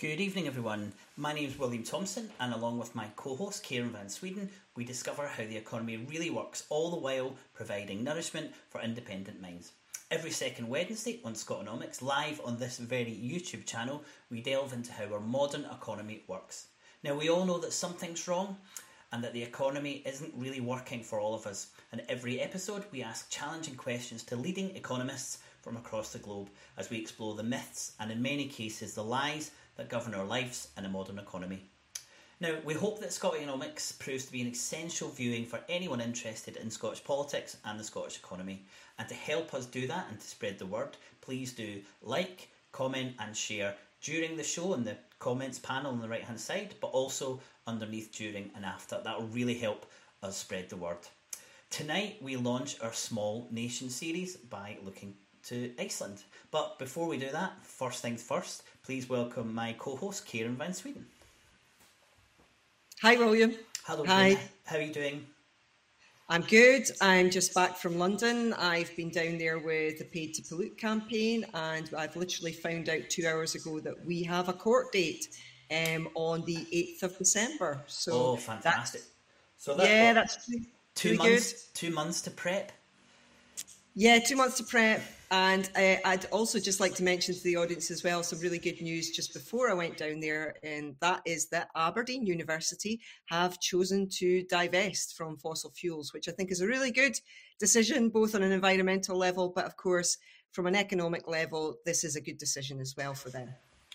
Good evening, everyone. My name is William Thompson, and along with my co host Karen Van Sweden, we discover how the economy really works, all the while providing nourishment for independent minds. Every second Wednesday on Scotonomics, live on this very YouTube channel, we delve into how our modern economy works. Now, we all know that something's wrong and that the economy isn't really working for all of us. And every episode, we ask challenging questions to leading economists from across the globe as we explore the myths and, in many cases, the lies that govern our lives in a modern economy. Now, we hope that Scotonomics proves to be an essential viewing for anyone interested in Scottish politics and the Scottish economy. And to help us do that and to spread the word, please do like, comment, and share during the show in the comments panel on the right hand side, but also underneath, during, and after. That will really help us spread the word. Tonight, we launch our Small Nation series by looking to Iceland. But before we do that, first things first, please welcome my co host, Karen Van Sweden. Hi, William. Hello, Hi. Karen. How are you doing? I'm good. I'm just back from London. I've been down there with the Paid to Pollute campaign, and I've literally found out two hours ago that we have a court date um, on the 8th of December. So oh, that's- fantastic. So that, yeah, what, that's two months. good. Two months to prep. Yeah, two months to prep. And uh, I'd also just like to mention to the audience as well some really good news just before I went down there, and that is that Aberdeen University have chosen to divest from fossil fuels, which I think is a really good decision, both on an environmental level, but of course, from an economic level, this is a good decision as well for them.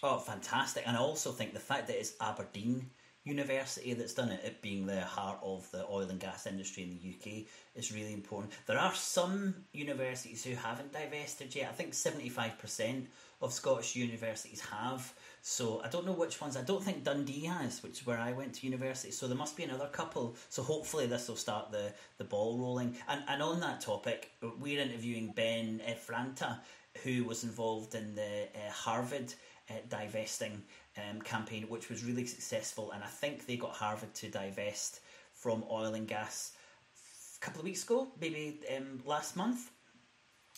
Oh, fantastic! And I also think the fact that it's Aberdeen University that's done it, it being the heart of the oil and gas industry in the UK, is really important. There are some universities who haven't divested yet. I think seventy-five percent of Scottish universities have. So I don't know which ones. I don't think Dundee has, which is where I went to university. So there must be another couple. So hopefully this will start the, the ball rolling. And and on that topic, we're interviewing Ben Franta, who was involved in the uh, Harvard uh, divesting um, campaign, which was really successful. And I think they got Harvard to divest from oil and gas a couple of weeks ago, maybe um, last month.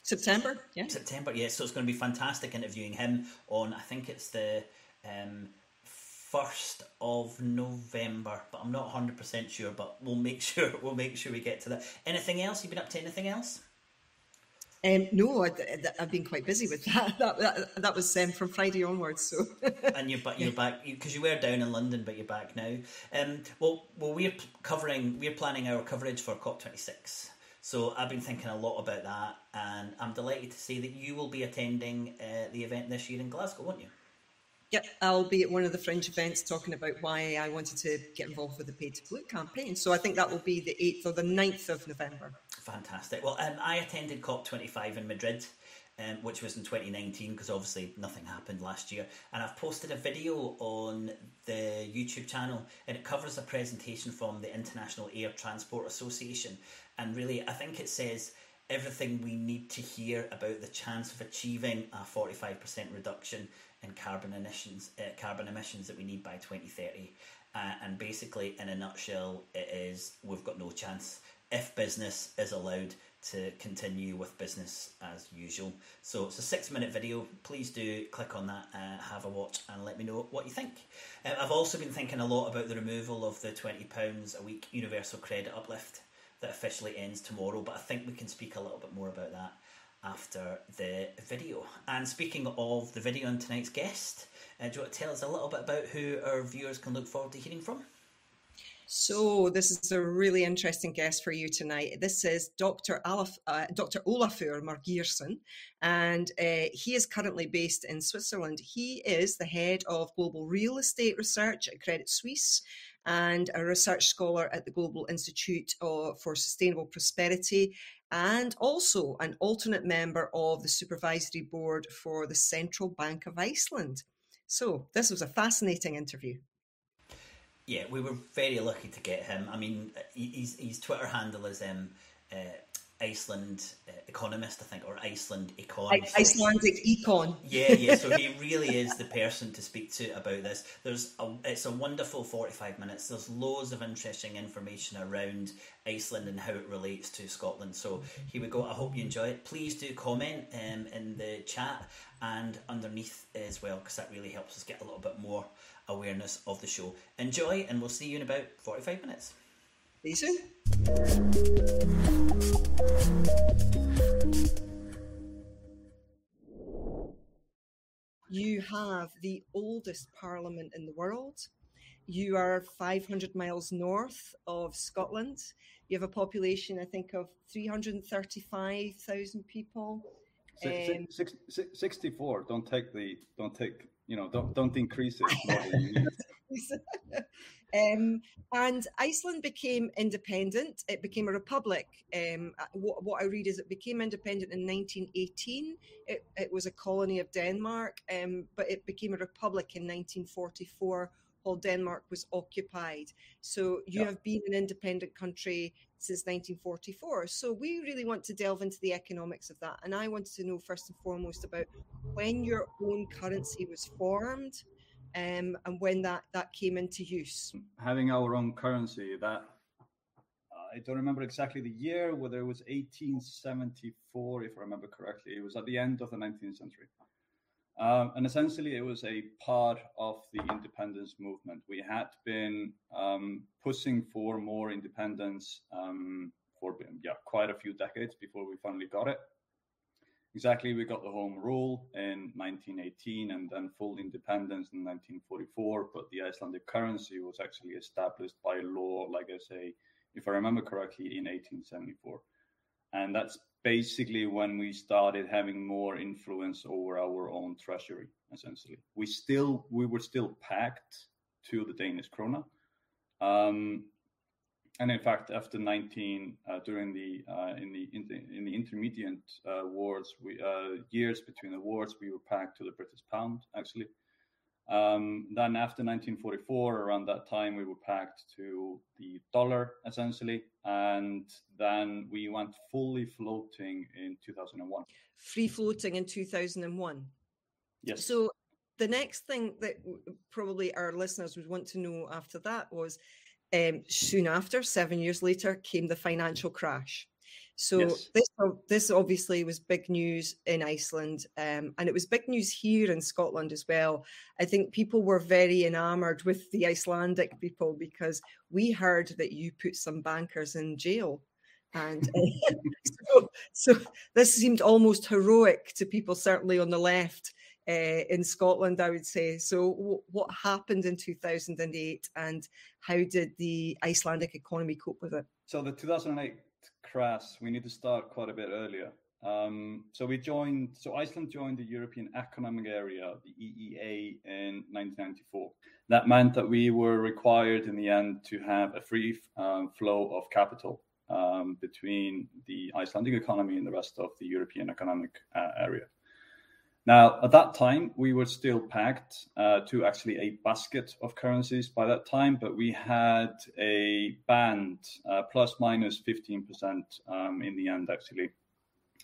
September, yeah. September, yes. So it's going to be fantastic interviewing him on. I think it's the um, first of November, but I'm not hundred percent sure. But we'll make sure we'll make sure we get to that. Anything else? You've been up to anything else? Um, no, I, have been quite busy with that. That, that, that was um, from Friday onwards. So and you're back. You're back because you were down in London, but you're back now. Um, well, well, we're covering. We're planning our coverage for COP26. So I've been thinking a lot about that, and I'm delighted to say that you will be attending uh, the event this year in Glasgow, won't you? Yep, I'll be at one of the fringe events talking about why I wanted to get involved with the Paid to Pollute campaign. So I think that will be the 8th or the 9th of November. Fantastic. Well, um, I attended COP25 in Madrid, um, which was in 2019 because obviously nothing happened last year. And I've posted a video on the YouTube channel and it covers a presentation from the International Air Transport Association. And really, I think it says everything we need to hear about the chance of achieving a 45% reduction in carbon emissions, uh, carbon emissions that we need by 2030. Uh, and basically, in a nutshell, it is we've got no chance if business is allowed to continue with business as usual. So it's a six minute video. Please do click on that, uh, have a watch, and let me know what you think. Uh, I've also been thinking a lot about the removal of the £20 a week universal credit uplift that officially ends tomorrow, but I think we can speak a little bit more about that after the video. And speaking of the video and tonight's guest, uh, do you want to tell us a little bit about who our viewers can look forward to hearing from? So this is a really interesting guest for you tonight. This is Dr. Uh, Dr. Olafur Margeirsson, and uh, he is currently based in Switzerland. He is the head of global real estate research at Credit Suisse and a research scholar at the Global Institute for Sustainable Prosperity, and also an alternate member of the supervisory board for the Central Bank of Iceland. So this was a fascinating interview. Yeah, we were very lucky to get him. I mean, his, his Twitter handle is um, uh, Iceland uh, economist, I think, or Iceland economist. Icelandic econ. Yeah, yeah. So he really is the person to speak to about this. There's a, it's a wonderful forty-five minutes. There's loads of interesting information around Iceland and how it relates to Scotland. So here we go. I hope you enjoy it. Please do comment um, in the chat and underneath as well, because that really helps us get a little bit more awareness of the show. Enjoy, and we'll see you in about forty-five minutes. See you soon. You have the oldest parliament in the world. You are 500 miles north of Scotland. You have a population, I think, of 335,000 people. Um, six, six, 64. Don't take the, don't take, you know, don't, don't increase it. Um, and Iceland became independent. It became a republic. Um, uh, what, what, I read is it became independent in 1918. It, it was a colony of Denmark, um, but it became a republic in 1944 while Denmark was occupied. So you yeah. have been an independent country since 1944. So we really want to delve into the economics of that. And I wanted to know first and foremost about when your own currency was formed um, and when that, that came into use? Having our own currency, that I don't remember exactly the year, whether it was 1874, if I remember correctly. It was at the end of the 19th century. Um, and essentially, it was a part of the independence movement. We had been um, pushing for more independence um, for yeah, quite a few decades before we finally got it exactly we got the home rule in 1918 and then full independence in 1944 but the icelandic currency was actually established by law like i say if i remember correctly in 1874 and that's basically when we started having more influence over our own treasury essentially we still we were still packed to the danish krona um, and in fact, after 19, uh, during the uh, in the in the, in the intermediate uh, wars, we uh, years between the wars, we were packed to the British pound. Actually, um, then after 1944, around that time, we were packed to the dollar essentially, and then we went fully floating in 2001. Free floating in 2001. Yes. So the next thing that probably our listeners would want to know after that was um, soon after, seven years later, came the financial crash. So yes. this this obviously was big news in Iceland, um, and it was big news here in Scotland as well. I think people were very enamoured with the Icelandic people because we heard that you put some bankers in jail, and uh, so, so this seemed almost heroic to people, certainly on the left, uh, in Scotland, I would say. So, w- what happened in 2008 and how did the Icelandic economy cope with it? So, the 2008 crash, we need to start quite a bit earlier. Um, so, we joined, so Iceland joined the European Economic Area, the EEA, in 1994. That meant that we were required in the end to have a free um, flow of capital um, between the Icelandic economy and the rest of the European Economic uh, Area. Now, at that time, we were still packed uh, to actually a basket of currencies by that time, but we had a band uh, plus minus 15% um, in the end, actually.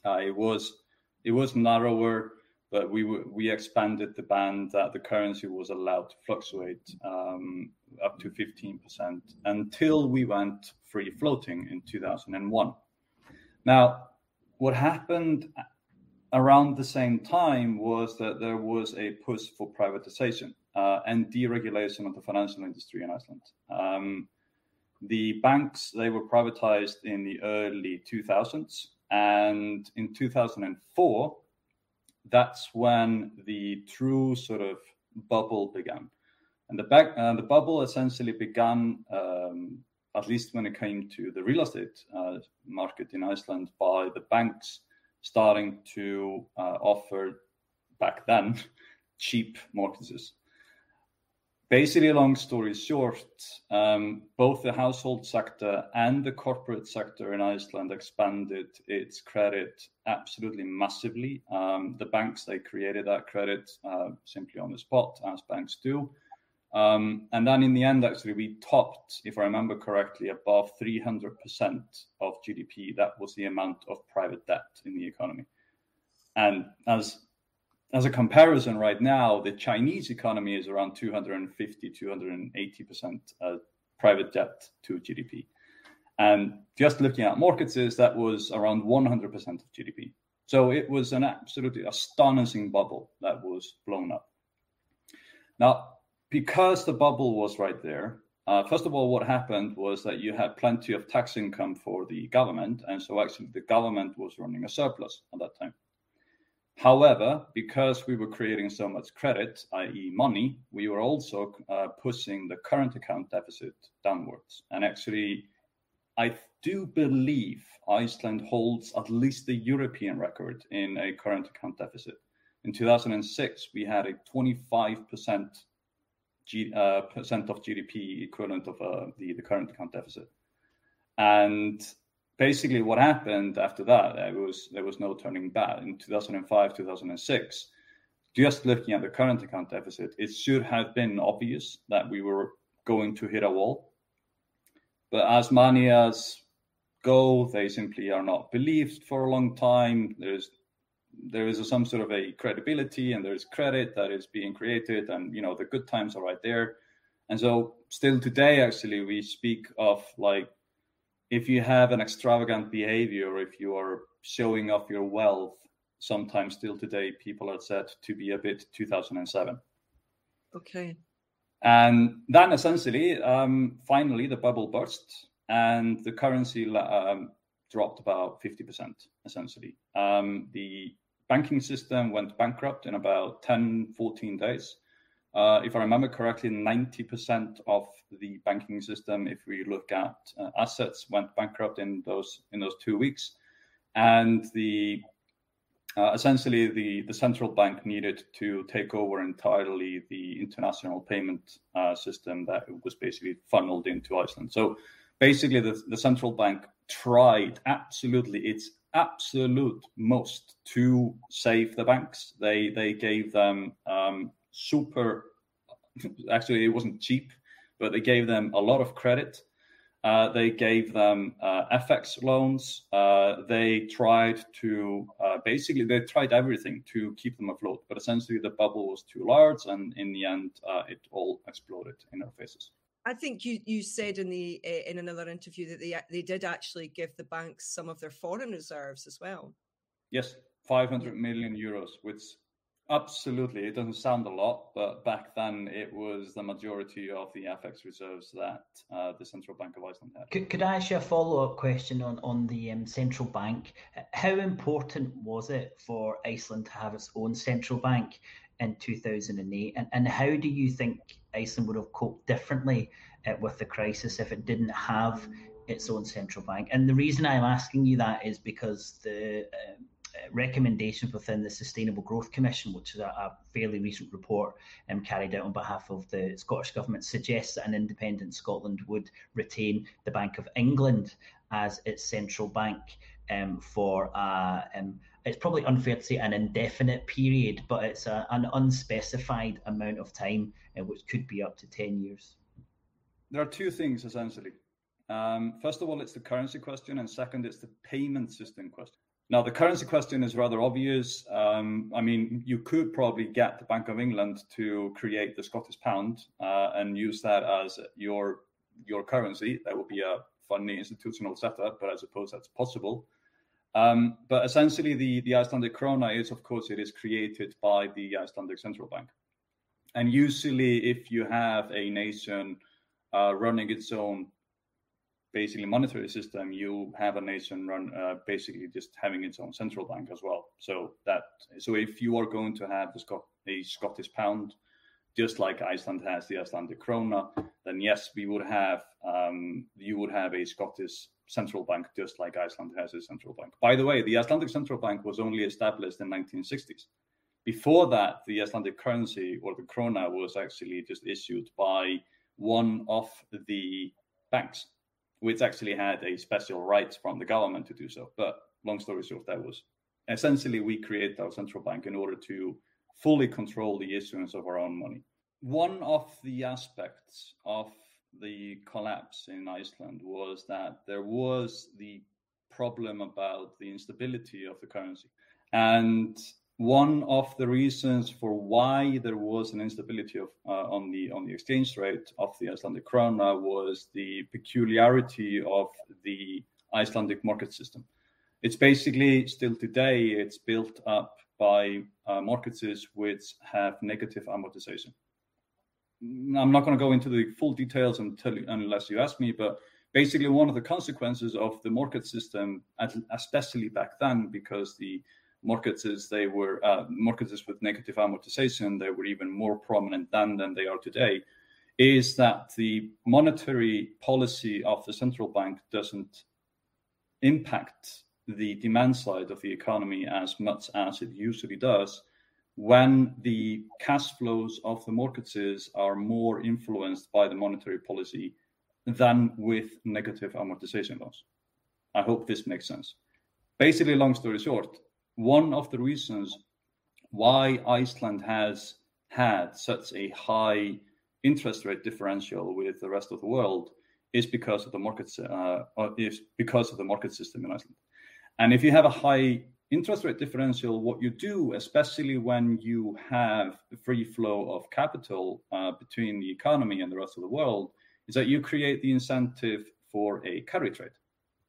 Uh, it was it was narrower, but we were, we expanded the band that the currency was allowed to fluctuate um, up to 15% until we went free floating in 2001. Now, what happened around the same time was that there was a push for privatization uh, and deregulation of the financial industry in Iceland. Um, the banks they were privatized in the early 2000s, and in 2004, that's when the true sort of bubble began. And the back, uh, the bubble essentially began, um, at least when it came to the real estate uh, market in Iceland, by the banks starting to uh, offer back then cheap mortgages. Basically, long story short, um, both the household sector and the corporate sector in Iceland expanded its credit absolutely massively. Um, the banks they created that credit uh, simply on the spot, as banks do, Um, and then in the end, actually, we topped, if I remember correctly, above 300% of GDP. That was the amount of private debt in the economy. And as as a comparison, right now, the Chinese economy is around 250, 280% uh, private debt to GDP. And just looking at markets, that was around 100% of GDP. So it was an absolutely astonishing bubble that was blown up. Now, because the bubble was right there, uh, first of all, what happened was that you had plenty of tax income for the government. And so actually, the government was running a surplus at that time. However, because we were creating so much credit, i.e., money, we were also uh, pushing the current account deficit downwards. And actually, I do believe Iceland holds at least the European record in a current account deficit. In 2006, we had a 25% G, uh, percent of GDP equivalent of uh, the, the current account deficit. And basically what happened after that there was there was no turning back. In 2005 2006 just looking at the current account deficit it should have been obvious that we were going to hit a wall. But as many as go they simply are not believed for a long time. There's there is a, some sort of a credibility and there's credit that is being created and you know the good times are right there and so still today actually we speak of like if you have an extravagant behavior, if you are showing off your wealth, sometimes still today people are said to be a bit 2007. Okay. And then essentially, um, finally, the bubble burst and the currency um, dropped about 50%, essentially. Um, the banking system went bankrupt in about 10, 14 days. Uh, if I remember correctly, 90% of the banking system, if we look at uh, assets, went bankrupt in those in those two weeks, and the uh, essentially the the central bank needed to take over entirely the international payment uh, system that was basically funneled into Iceland. So basically, the the central bank tried absolutely its absolute most to save the banks. They they gave them um, super actually it wasn't cheap but they gave them a lot of credit uh, they gave them uh, FX loans. Uh, they tried to uh, basically they tried everything to keep them afloat, but essentially the bubble was too large, and in the end, uh, it all exploded in our faces. I think you, you said in the uh, in another interview that they they did actually give the banks some of their foreign reserves as well. Yes, five hundred million euros, which Absolutely. It doesn't sound a lot, but back then it was the majority of the FX reserves that uh, the Central Bank of Iceland had. Could, could I ask you a follow up question on, on the um, central bank? How important was it for Iceland to have its own central bank in 2008? And, and how do you think Iceland would have coped differently uh, with the crisis if it didn't have its own central bank? And the reason I'm asking you that is because the uh, recommendations within the Sustainable Growth Commission, which is a, a fairly recent report um, carried out on behalf of the Scottish Government, suggests that an independent Scotland would retain the Bank of England as its central bank um, for uh, um, it's probably unfair to say an indefinite period, but it's a, an unspecified amount of time, uh, which could be up to 10 years. There are two things essentially. Um, first of all, it's the currency question, and second, it's the payment system question. Now, the currency question is rather obvious. Um, I mean, you could probably get the Bank of England to create the Scottish pound uh, and use that as your your currency. That would be a funny institutional setup, but I suppose that's possible. Um, but essentially, the, the Icelandic krona is, of course, it is created by the Icelandic central bank. And usually, if you have a nation uh, running its own basically monetary system, you have a nation run uh, basically just having its own central bank as well. So that so if you are going to have the Scot- a Scottish pound, just like Iceland has the Icelandic krona, then yes, we would have um, you would have a Scottish central bank just like Iceland has a central bank. By the way, the Icelandic central bank was only established in 1960s. Before that, the Icelandic currency or the krona was actually just issued by one of the banks which actually had a special right from the government to do so. But long story short, that was essentially we created our central bank in order to fully control the issuance of our own money. one of the aspects of the collapse in Iceland was that there was the problem about the instability of the currency. And one of the reasons for why there was an instability of, uh, on the on the exchange rate of the Icelandic krona was the peculiarity of the Icelandic market system. It's basically still today it's built up by uh, mortgages which have negative amortization. I'm not going to go into the full details until, unless you ask me, but basically one of the consequences of the market system, especially back then, because the mortgages they were uh, mortgages with negative amortization, they were even more prominent then than they are today, is that the monetary policy of the central bank doesn't impact the demand side of the economy as much as it usually does when the cash flows of the mortgages are more influenced by the monetary policy than with negative amortization loans. I hope this makes sense. Basically, long story short, one of the reasons why Iceland has had such a high interest rate differential with the rest of the world is because of the market uh, is because of the market system in Iceland. And if you have a high interest rate differential, what you do, especially when you have free flow of capital uh, between the economy and the rest of the world, is that you create the incentive for a carry trade.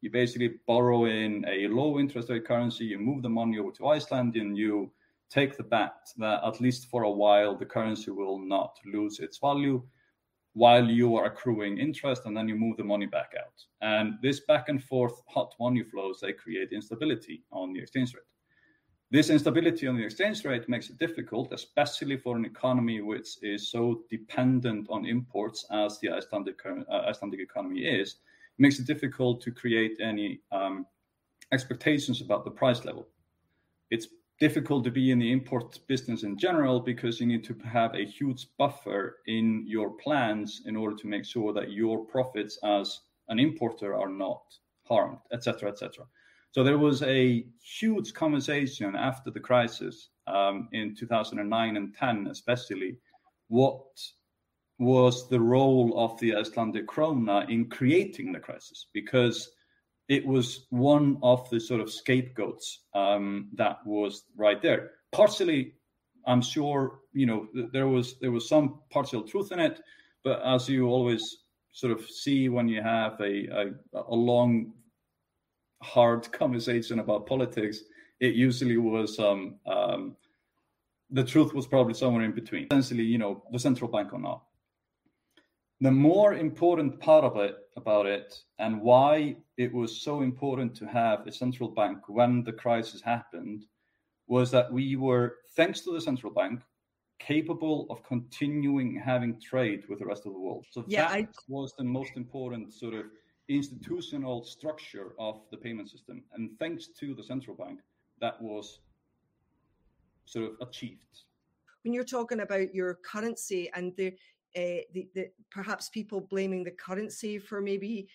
You basically borrow in a low interest rate currency, you move the money over to Iceland, and you take the bet that at least for a while the currency will not lose its value while you are accruing interest and then you move the money back out. And this back and forth hot money flows, they create instability on the exchange rate. This instability on the exchange rate makes it difficult, especially for an economy which is so dependent on imports as the Icelandic, uh, Icelandic economy is. It makes it difficult to create any um, expectations about the price level. It's difficult to be in the import business in general because you need to have a huge buffer in your plans in order to make sure that your profits as an importer are not harmed, etc., etc. So there was a huge conversation after the crisis um, in 2009 and 10, especially, what was the role of the Icelandic krona in creating the crisis because it was one of the sort of scapegoats um, that was right there. Partially, I'm sure you know there was there was some partial truth in it, but as you always sort of see when you have a a, a long, hard conversation about politics, it usually was um, um, the truth was probably somewhere in between. Essentially, you know, the central bank or not the more important part of it about it and why it was so important to have a central bank when the crisis happened was that we were thanks to the central bank capable of continuing having trade with the rest of the world. So yeah, that I... was the most important sort of institutional structure of the payment system. And thanks to the central bank that was sort of achieved. When you're talking about your currency and the uh, the, the, perhaps people blaming the currency for maybe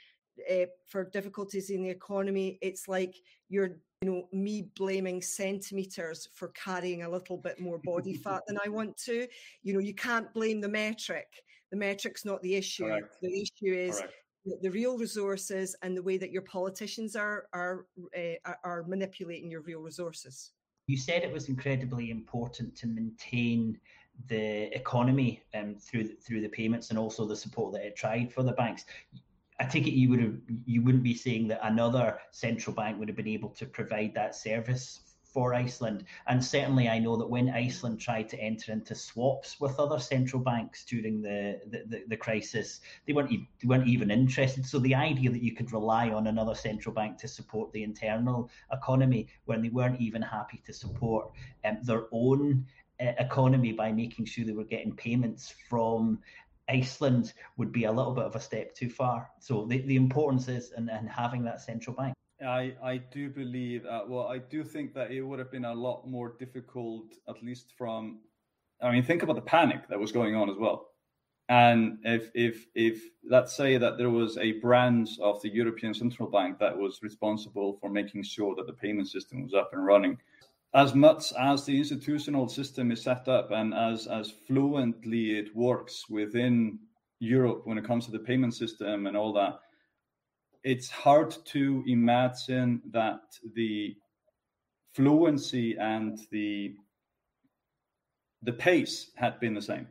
uh, for difficulties in the economy. It's like you're, you know, me blaming centimeters for carrying a little bit more body fat than I want to. You know, you can't blame the metric. The metric's not the issue. Correct. The issue is the, the, real resources and the way that your politicians are are uh, are manipulating your real resources. You said it was incredibly important to maintain the economy um, through through the payments and also the support that it tried for the banks. I take it you would have you wouldn't be saying that another central bank would have been able to provide that service for Iceland. And certainly, I know that when Iceland tried to enter into swaps with other central banks during the the, the, the crisis, they weren't they weren't even interested. So the idea that you could rely on another central bank to support the internal economy when they weren't even happy to support um, their own economy by making sure they were getting payments from Iceland would be a little bit of a step too far. So the, the importance is in, in having that central bank. I, I do believe, uh, well, I do think that it would have been a lot more difficult, at least from, I mean, think about the panic that was going on as well. And if, if, if let's say that there was a branch of the European Central Bank that was responsible for making sure that the payment system was up and running, as much as the institutional system is set up and as as fluently it works within Europe when it comes to the payment system and all that, it's hard to imagine that the fluency and the the pace had been the same.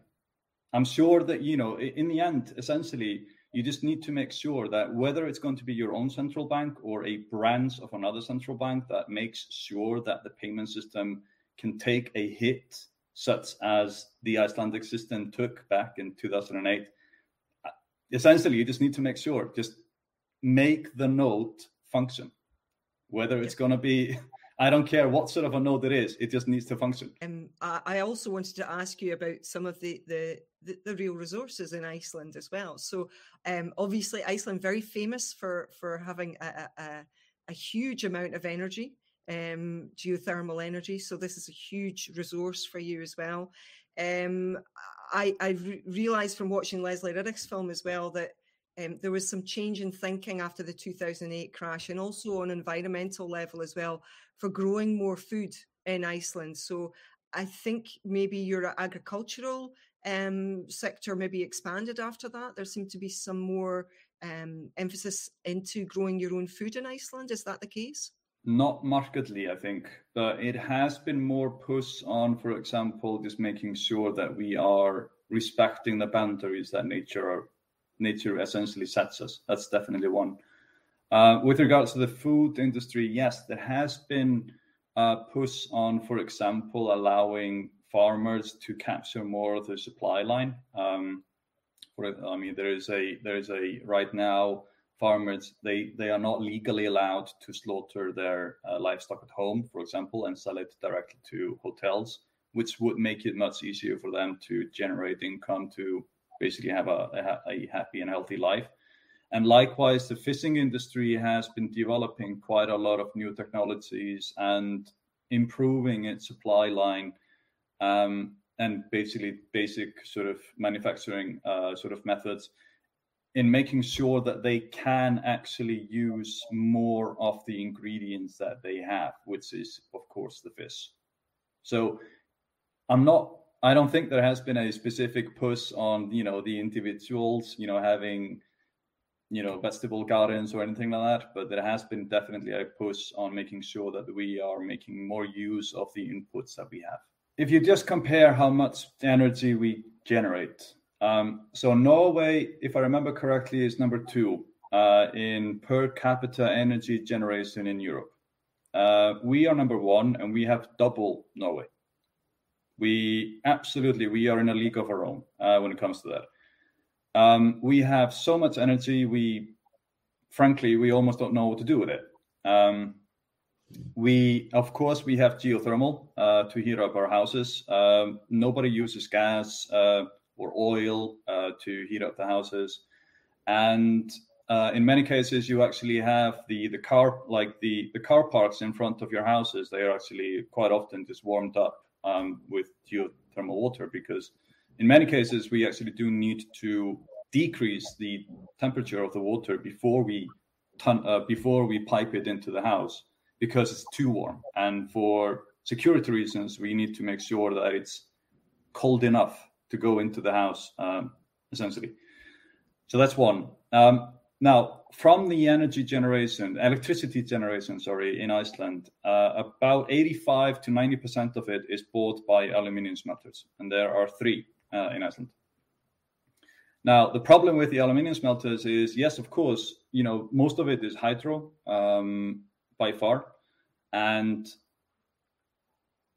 I'm sure that you know in the end, essentially, you just need to make sure that whether it's going to be your own central bank or a branch of another central bank that makes sure that the payment system can take a hit, such as the Icelandic system took back in 2008. Uh, essentially, you just need to make sure, just make the note function. Whether it's going to be I don't care what sort of a node it is; it just needs to function. Um, I also wanted to ask you about some of the the, the, the real resources in Iceland as well. So, um, obviously, Iceland very famous for for having a, a, a huge amount of energy, um, geothermal energy. So, this is a huge resource for you as well. Um, I I re- realized from watching Lesley Riddoch's film as well that um, there was some change in thinking after the 2008 crash and also on environmental level as well for growing more food in Iceland. So I think maybe your agricultural um, sector maybe expanded after that. There seemed to be some more um, emphasis into growing your own food in Iceland. Is that the case? Not markedly, I think, but it has been more push on, for example, just making sure that we are respecting the boundaries that nature nature essentially sets us. That's definitely one. Uh, with regards to the food industry, yes, there has been a push on, for example, allowing farmers to capture more of the supply line. Um, for, I mean, there is a there is a right now farmers they they are not legally allowed to slaughter their uh, livestock at home, for example, and sell it directly to hotels, which would make it much easier for them to generate income to basically have a, a, a happy and healthy life. And likewise, the fishing industry has been developing quite a lot of new technologies and improving its supply line um, and basically basic sort of manufacturing uh, sort of methods in making sure that they can actually use more of the ingredients that they have, which is, of course, the fish. So I'm not I don't think there has been a specific push on you know the individuals you know having you know vegetable gardens or anything like that, but there has been definitely a push on making sure that we are making more use of the inputs that we have. If you just compare how much energy we generate, um, so Norway, if I remember correctly, is number two uh, in per capita energy generation in Europe. Uh, we are number one, and we have double Norway we absolutely we are in a league of our own uh, when it comes to that. Um, we have so much energy. We, frankly, we almost don't know what to do with it. Um, we, of course, we have geothermal uh, to heat up our houses. Um, nobody uses gas uh, or oil uh, to heat up the houses, and uh, in many cases, you actually have the the car like the the car parks in front of your houses. They are actually quite often just warmed up um, with geothermal water because in many cases we actually do need to decrease the temperature of the water before we ton, uh, before we pipe it into the house because it's too warm. And for security reasons we need to make sure that it's cold enough to go into the house um, essentially. So that's one. Um, now, from the energy generation, electricity generation, sorry, in Iceland, uh, about 85 to 90% of it is bought by aluminium smelters, and there are three uh, in Iceland. Now, the problem with the aluminium smelters is, yes, of course, you know, most of it is hydro um, by far, and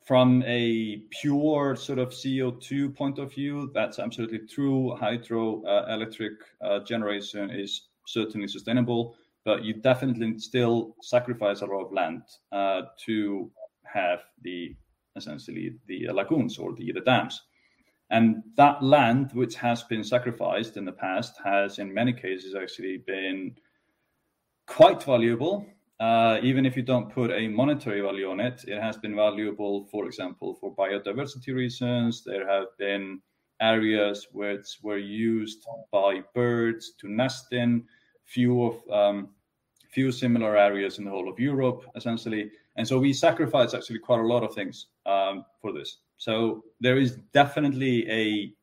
from a pure sort of CO2 point of view, that's absolutely true. Hydroelectric uh, uh, generation is certainly sustainable, but you definitely still sacrifice a lot of land uh, to have the essentially the lagoons or the, the dams. And that land, which has been sacrificed in the past, has in many cases actually been quite valuable. Uh, even if you don't put a monetary value on it, it has been valuable, for example, for biodiversity reasons. There have been areas which were used by birds to nest in few of um, few similar areas in the whole of Europe, essentially. And so we sacrifice actually quite a lot of things um, for this. So there is definitely a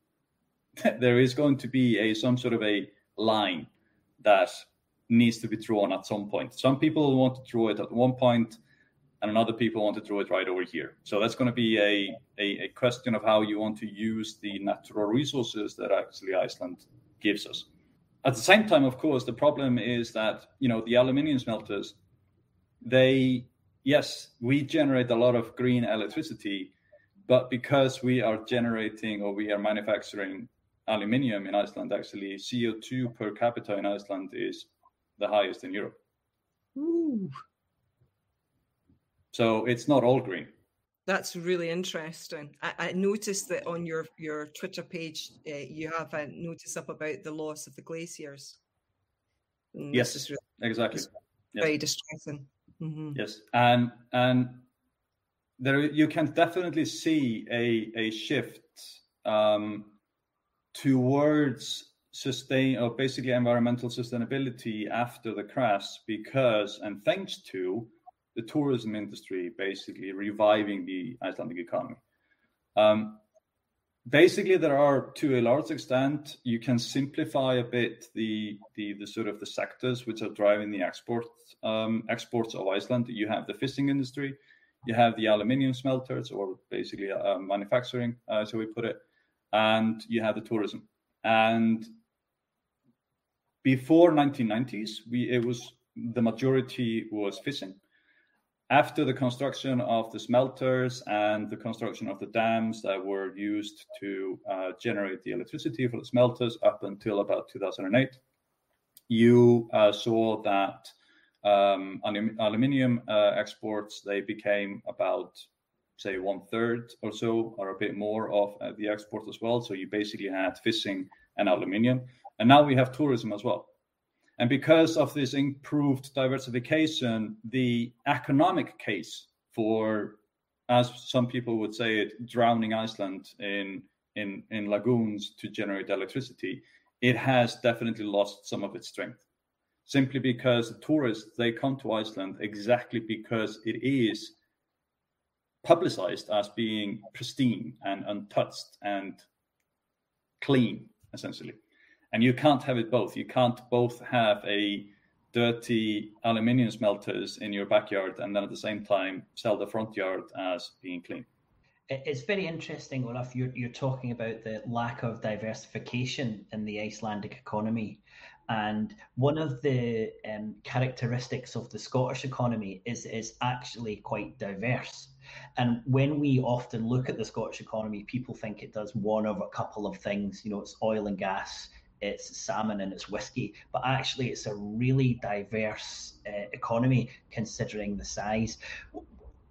there is going to be a some sort of a line that needs to be drawn at some point. Some people want to draw it at one point, and other people want to draw it right over here. So that's going to be a, a, a question of how you want to use the natural resources that actually Iceland gives us. At the same time, of course, the problem is that you know the aluminium smelters, they yes, we generate a lot of green electricity, but because we are generating or we are manufacturing aluminium in Iceland, actually CO2 per capita in Iceland is the highest in Europe. Ooh. So it's not all green. That's really interesting. I, I, noticed that on your, your Twitter page, uh, you have a notice up about the loss of the glaciers. And yes, really, exactly. Very distressing. Mm-hmm. Yes, and and there you can definitely see a a shift um, towards sustain or basically environmental sustainability after the crash because and thanks to the tourism industry basically reviving the Icelandic economy. Um, basically, there are to a large extent you can simplify a bit the the, the sort of the sectors which are driving the export um, exports of Iceland. You have the fishing industry, you have the aluminium smelters or basically uh, manufacturing, uh, so we put it, and you have the tourism. And before 1990s, we it was the majority was fishing after the construction of the smelters and the construction of the dams that were used to uh, generate the electricity for the smelters up until about 2008, you uh, saw that um, aluminium uh, exports they became about say one third or so, or a bit more of uh, the export as well. So you basically had fishing and aluminium, and now we have tourism as well. And because of this improved diversification, the economic case for, as some people would say it, drowning Iceland in, in, in lagoons to generate electricity, it has definitely lost some of its strength. Simply because tourists, they come to Iceland exactly because it is publicized as being pristine and untouched and clean, essentially and you can't have it both. You can't both have a dirty aluminium smelters in your backyard and then at the same time sell the front yard as being clean. It's very interesting, Olaf. You're, you're talking about the lack of diversification in the Icelandic economy. And one of the um, characteristics of the Scottish economy is is actually quite diverse. And when we often look at the Scottish economy, people think it does one of a couple of things. You know, it's oil and gas, it's salmon and it's whiskey, but actually it's a really diverse uh, economy considering the size.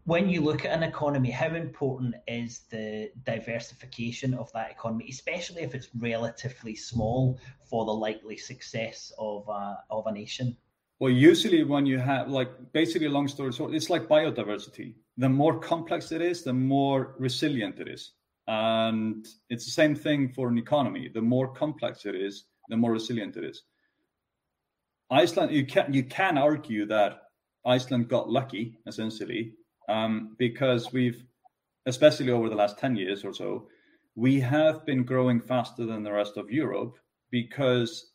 When you look at an economy, how important is the diversification of that economy, especially if it's relatively small for the likely success of a, of a nation? Well, usually when you have like basically long story short, it's like biodiversity. The more complex it is, the more resilient it is. And it's the same thing for an economy. The more complex it is, the more resilient it is. Iceland, you can you can argue that Iceland got lucky essentially um, because we've, especially over the last ten years or so, we have been growing faster than the rest of Europe because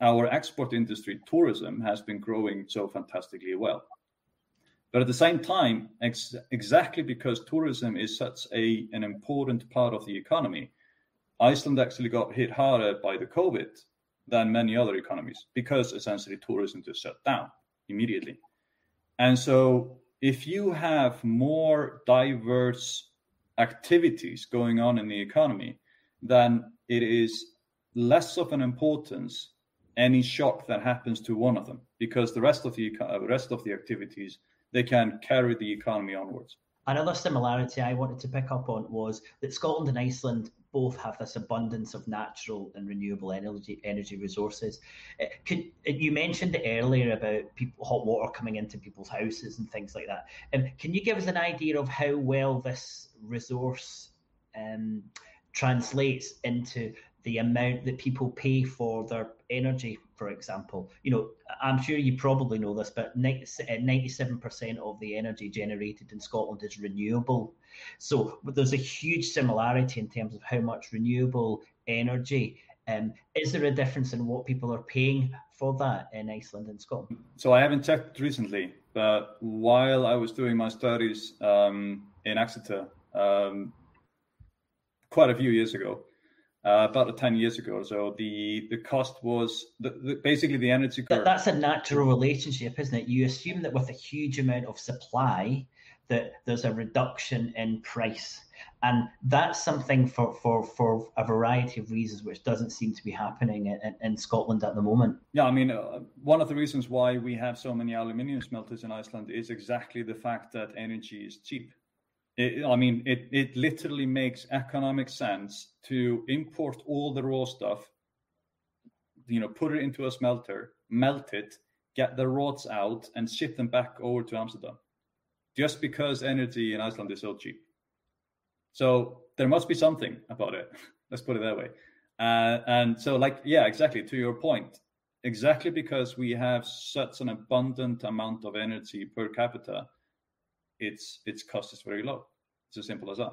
our export industry, tourism, has been growing so fantastically well. But at the same time, ex- exactly because tourism is such a an important part of the economy, Iceland actually got hit harder by the COVID than many other economies because essentially tourism just shut down immediately. And so, if you have more diverse activities going on in the economy, then it is less of an importance any shock that happens to one of them because the rest of the rest of the activities they can carry the economy onwards. Another similarity I wanted to pick up on was that Scotland and Iceland both have this abundance of natural and renewable energy energy resources. Uh, could, uh, you mentioned earlier about people, hot water coming into people's houses and things like that. Um, can you give us an idea of how well this resource um, translates into the amount that people pay for their energy, for example. You know, I'm sure you probably know this, but 97% of the energy generated in Scotland is renewable. So there's a huge similarity in terms of how much renewable energy. Um, is there a difference in what people are paying for that in Iceland and Scotland? So I haven't checked recently, but while I was doing my studies um, in Exeter um, quite a few years ago, uh, about 10 years ago or so, the, the cost was the, the, basically the energy curve. That's a natural relationship, isn't it? You assume that with a huge amount of supply, that there's a reduction in price. And that's something for, for, for a variety of reasons, which doesn't seem to be happening in, in Scotland at the moment. Yeah, I mean, uh, one of the reasons why we have so many aluminium smelters in Iceland is exactly the fact that energy is cheap. It, I mean, it, it literally makes economic sense to import all the raw stuff, you know, put it into a smelter, melt it, get the rods out, and ship them back over to Amsterdam, just because energy in Iceland is so cheap. So there must be something about it. Let's put it that way. Uh, and so, like, yeah, exactly to your point, exactly because we have such an abundant amount of energy per capita its its cost is very low. It's as simple as that.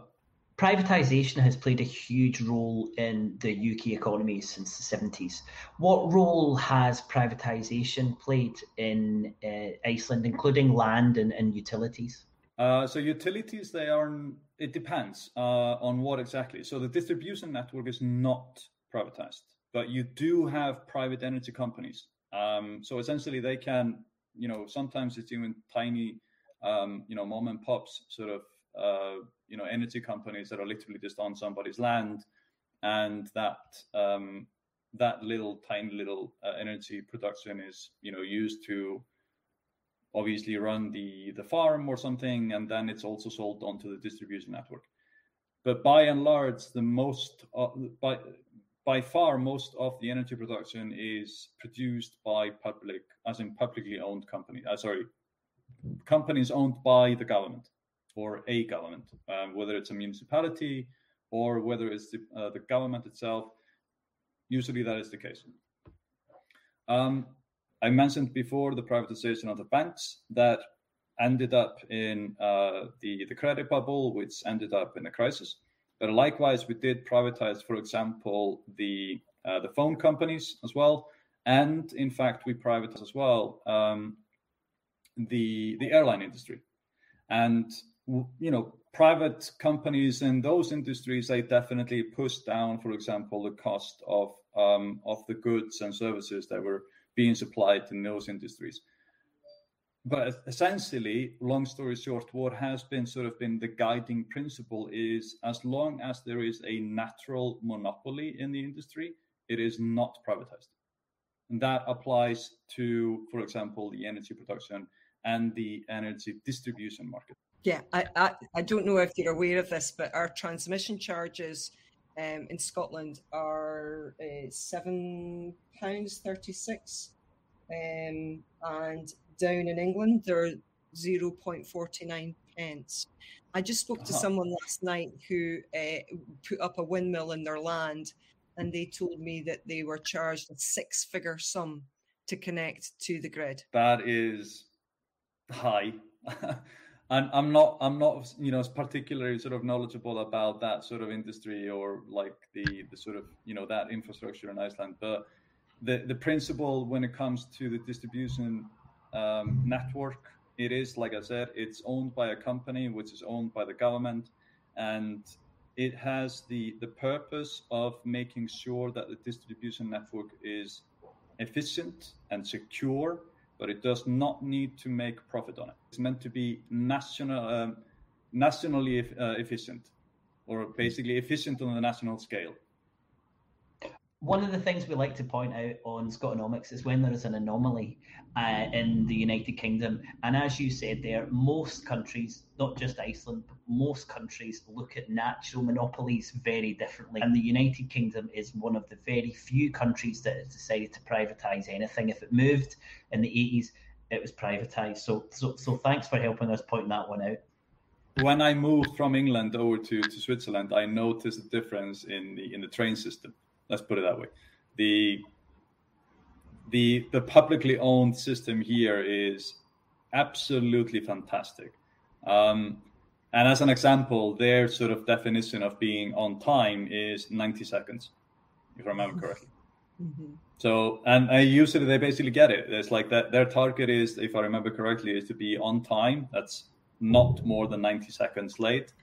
Privatisation has played a huge role in the UK economy since the 70s. What role has privatisation played in uh, Iceland, including land and, and utilities? Uh, so utilities, they are. It depends uh, on what exactly. So the distribution network is not privatized, but you do have private energy companies. Um, so essentially, they can, you know, sometimes it's even tiny um, you know, mom and pops sort of, uh, you know, energy companies that are literally just on somebody's land, and that um, that little tiny little uh, energy production is, you know, used to obviously run the the farm or something, and then it's also sold onto the distribution network. But by and large, the most uh, by by far most of the energy production is produced by public, as in publicly owned companies. Uh, sorry, companies owned by the government or a government, um, whether it's a municipality or whether it's the, uh, the government itself. Usually that is the case. Um, I mentioned before the privatization of the banks that ended up in uh, the, the credit bubble, which ended up in a crisis. But likewise, we did privatize, for example, the uh, the phone companies as well, and in fact, we privatized as well um, the the airline industry, and you know private companies in those industries they definitely pushed down, for example, the cost of um, of the goods and services that were being supplied in those industries. But essentially, long story short, what has been sort of been the guiding principle is as long as there is a natural monopoly in the industry, it is not privatized. And that applies to, for example, the energy production and the energy distribution market. Yeah, I, I, I don't know if you're aware of this, but our transmission charges um, in Scotland are uh, seven pounds thirty six, um, and down in England they're zero point forty nine pence. I just spoke to uh-huh. someone last night who uh, put up a windmill in their land, and they told me that they were charged a six figure sum to connect to the grid. That is high. and I'm not I'm not you know particularly sort of knowledgeable about that sort of industry or like the the sort of you know that infrastructure in Iceland, but the the principle when it comes to the distribution um, network, it is like I said, it's owned by a company which is owned by the government, and it has the the purpose of making sure that the distribution network is efficient and secure but it does not need to make profit on it. It's meant to be national, um, nationally uh, efficient, or basically efficient on the national scale. One of the things we like to point out on Scotonomics is when there is an anomaly uh, in the United Kingdom. And as you said there, most countries, not just Iceland, but most countries look at natural monopolies very differently. And the United Kingdom is one of the very few countries that has decided to privatise anything. If it moved in the 80s, it was privatised. So, so, so thanks for helping us point that one out when I moved from England over to, to Switzerland, I noticed a difference in the in the train system Let's put it that way. The the the publicly owned system here is absolutely fantastic. Um, and as an example, their sort of definition of being on time is 90 seconds, if I remember correctly. Mm-hmm. So, and I usually they basically get it. It's like that their target is, if I remember correctly, is to be on time. That's not more than 90 seconds late.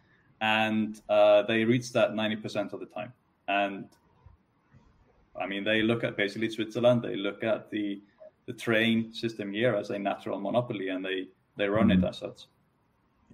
And uh, they reach that 90% of the time. And I mean, they look at basically Switzerland, they look at the the train system here as a natural monopoly and they, they run it mm-hmm. as such.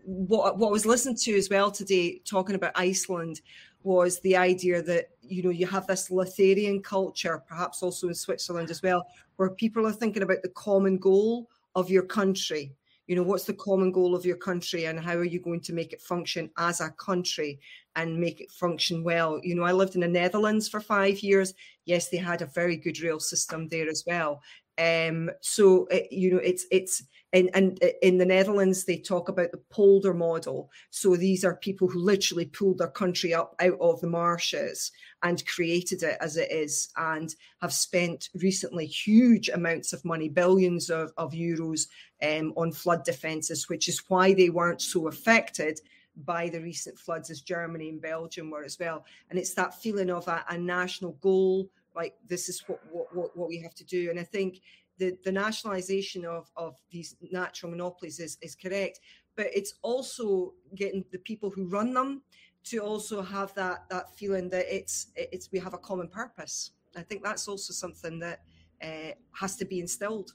What, what I was listening to as well today, talking about Iceland, was the idea that you know you have this Lutheran culture, perhaps also in Switzerland as well, where people are thinking about the common goal of your country. You know, what's the common goal of your country, and how are you going to make it function as a country and make it function well? You know, I lived in the Netherlands for five years. Yes, they had a very good rail system there as well. Um, so it, you know, it's it's and and in the Netherlands they talk about the polder model. So these are people who literally pulled their country up out of the marshes and created it as it is, and have spent recently huge amounts of money, billions of, of euros, um, on flood defences, which is why they weren't so affected by the recent floods as Germany and Belgium were as well. And it's that feeling of a, a national goal like this is what, what, what we have to do. And I think the, the nationalization of, of these natural monopolies is, is correct, but it's also getting the people who run them to also have that that feeling that it's it's we have a common purpose. I think that's also something that uh, has to be instilled.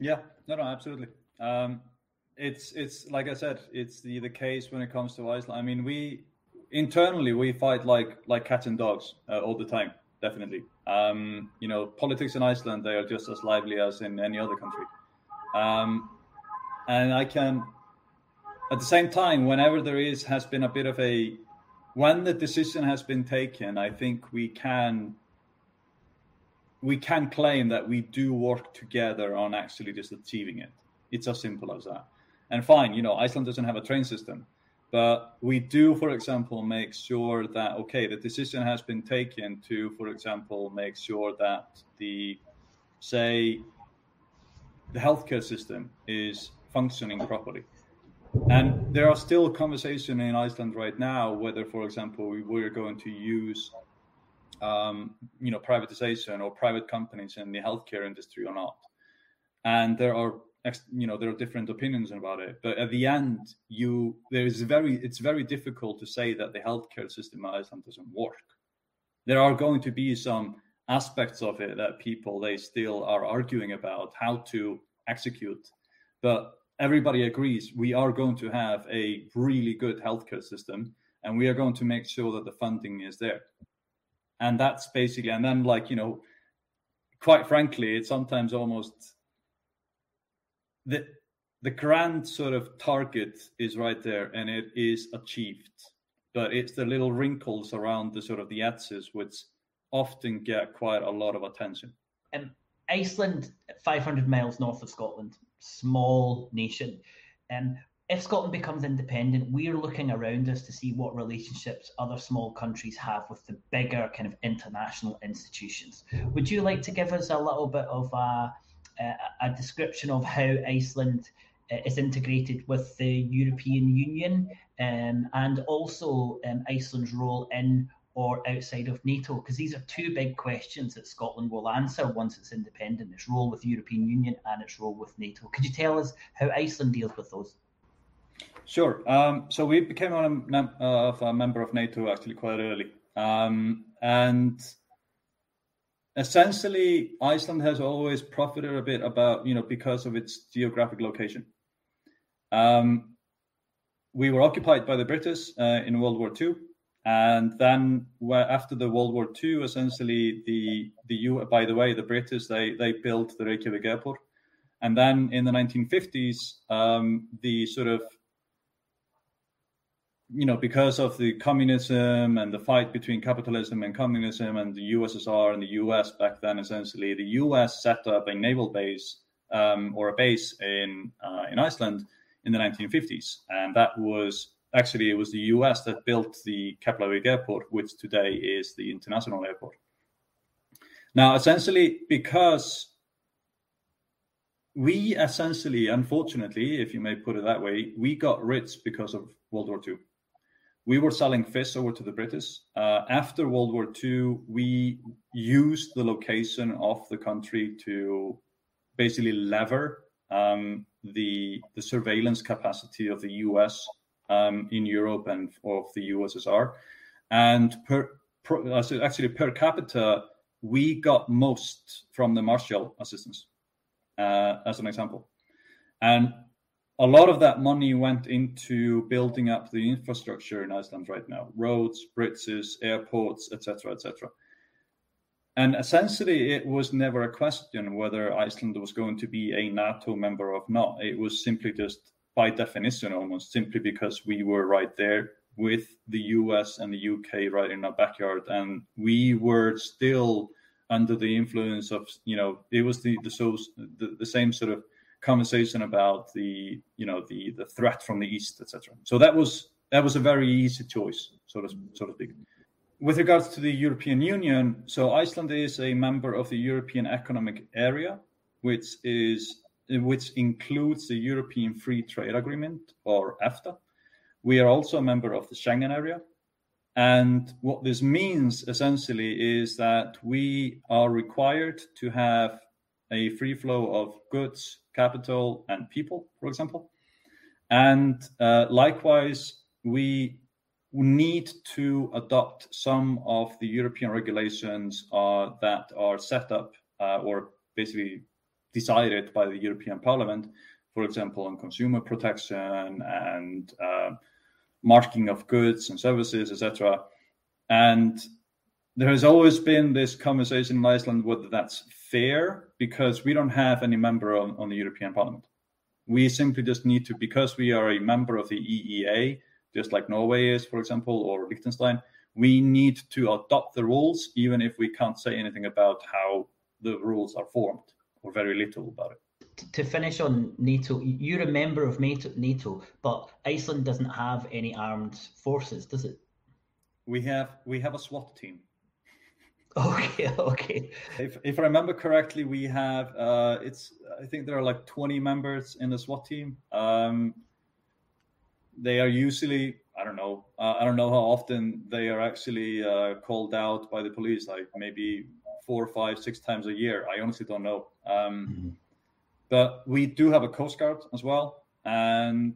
Yeah, no, no, absolutely. Um, it's it's like I said, it's the the case when it comes to Iceland. I mean, we internally we fight like like cats and dogs uh, all the time definitely. Um, you know, politics in Iceland, they are just as lively as in any other country. Um, and I can, at the same time, whenever there is, has been a bit of a, when the decision has been taken, I think we can, we can claim that we do work together on actually just achieving it. It's as simple as that. And fine, you know, Iceland doesn't have a train system but we do, for example, make sure that, okay, the decision has been taken to, for example, make sure that the, say, the healthcare system is functioning properly. And there are still conversation in Iceland right now whether, for example, we were going to use, um, you know, privatization or private companies in the healthcare industry or not. And there are you know there are different opinions about it but at the end you there is very it's very difficult to say that the healthcare system in iceland doesn't work. There are going to be some aspects of it that people they still are arguing about how to execute but everybody agrees we are going to have a really good healthcare system and we are going to make sure that the funding is there. And that's basically and then like you know quite frankly it's sometimes almost the the grand sort of target is right there and it is achieved. But it's the little wrinkles around the sort of the edges which often get quite a lot of attention. Um, iceland 500 miles north of scotland small nation. Um, if Scotland becomes independent, we're looking around us to see what relationships other small countries have with the bigger kind of international institutions. Would you like to give us a little bit of a, a description of how Iceland uh, is integrated with the European Union um, and also um, Iceland's role in or outside of NATO? Because these are two big questions that Scotland will answer once it's independent its role with the European Union and its role with NATO. Could you tell us how Iceland deals with those? Sure. Um, so we became a, uh, a, member of NATO actually quite early. Um, and essentially Iceland has always profited a bit about you know because of its geographic location. Um, we were occupied by the British uh, in World War II, and then after the World War II, essentially the the U. By the way, the British they they built the Reykjavik airport, and then in the 1950s, um, the sort of you know, because of the communism and the fight between capitalism and communism and the USSR and the US back then, essentially, the US set up a naval base um, or a base in uh, in Iceland in the 1950s, and that was actually, it was the US that built the Keflavik airport, which today is the international airport. Now, essentially, because we essentially, unfortunately, if you may put it that way, we got rich because of World War II. We were selling fish over to the British. Uh, after World War II, we used the location of the country to basically lever um, the the surveillance capacity of the U.S. Um, in Europe and of the USSR, and per, per actually per capita, we got most from the Marshall assistance uh, as an example. And a lot of that money went into building up the infrastructure in Iceland right now roads, bridges, airports, etc., etc. And essentially, it was never a question whether Iceland was going to be a NATO member or not. It was simply just by definition, almost simply because we were right there with the US and the UK right in our backyard. And we were still under the influence of you know it was the the so the, the same sort of conversation about the you know the the threat from the east etc so that was that was a very easy choice so to so to speak. With regards to the european union so iceland is a member of the european economic area which is which includes the european free trade agreement or efta. We are also a member of the schengen area. And what this means essentially is that we are required to have a free flow of goods, capital, and people, for example. And uh, likewise, we need to adopt some of the European regulations uh, that are set up uh, or basically decided by the European Parliament, for example, on consumer protection and uh, marking of goods and services, etc. And there has always been this conversation in Iceland whether that's fair because we don't have any member on, on the European Parliament. We simply just need to, because we are a member of the EEA, just like Norway is, for example, or Liechtenstein, we need to adopt the rules, even if we can't say anything about how the rules are formed, or very little about it to finish on NATO, you're a member of NATO, but Iceland doesn't have any armed forces, does it? We have we have a SWAT team. Okay, okay. If, if I remember correctly, we have uh, it's I think there are like 20 members in the SWAT team. Um, they are usually I don't know uh, I don't know how often they are actually uh, called out by the police. Like maybe four, five, six times a year. I honestly don't know. Um, mm-hmm but we do have a Coast Guard as well, and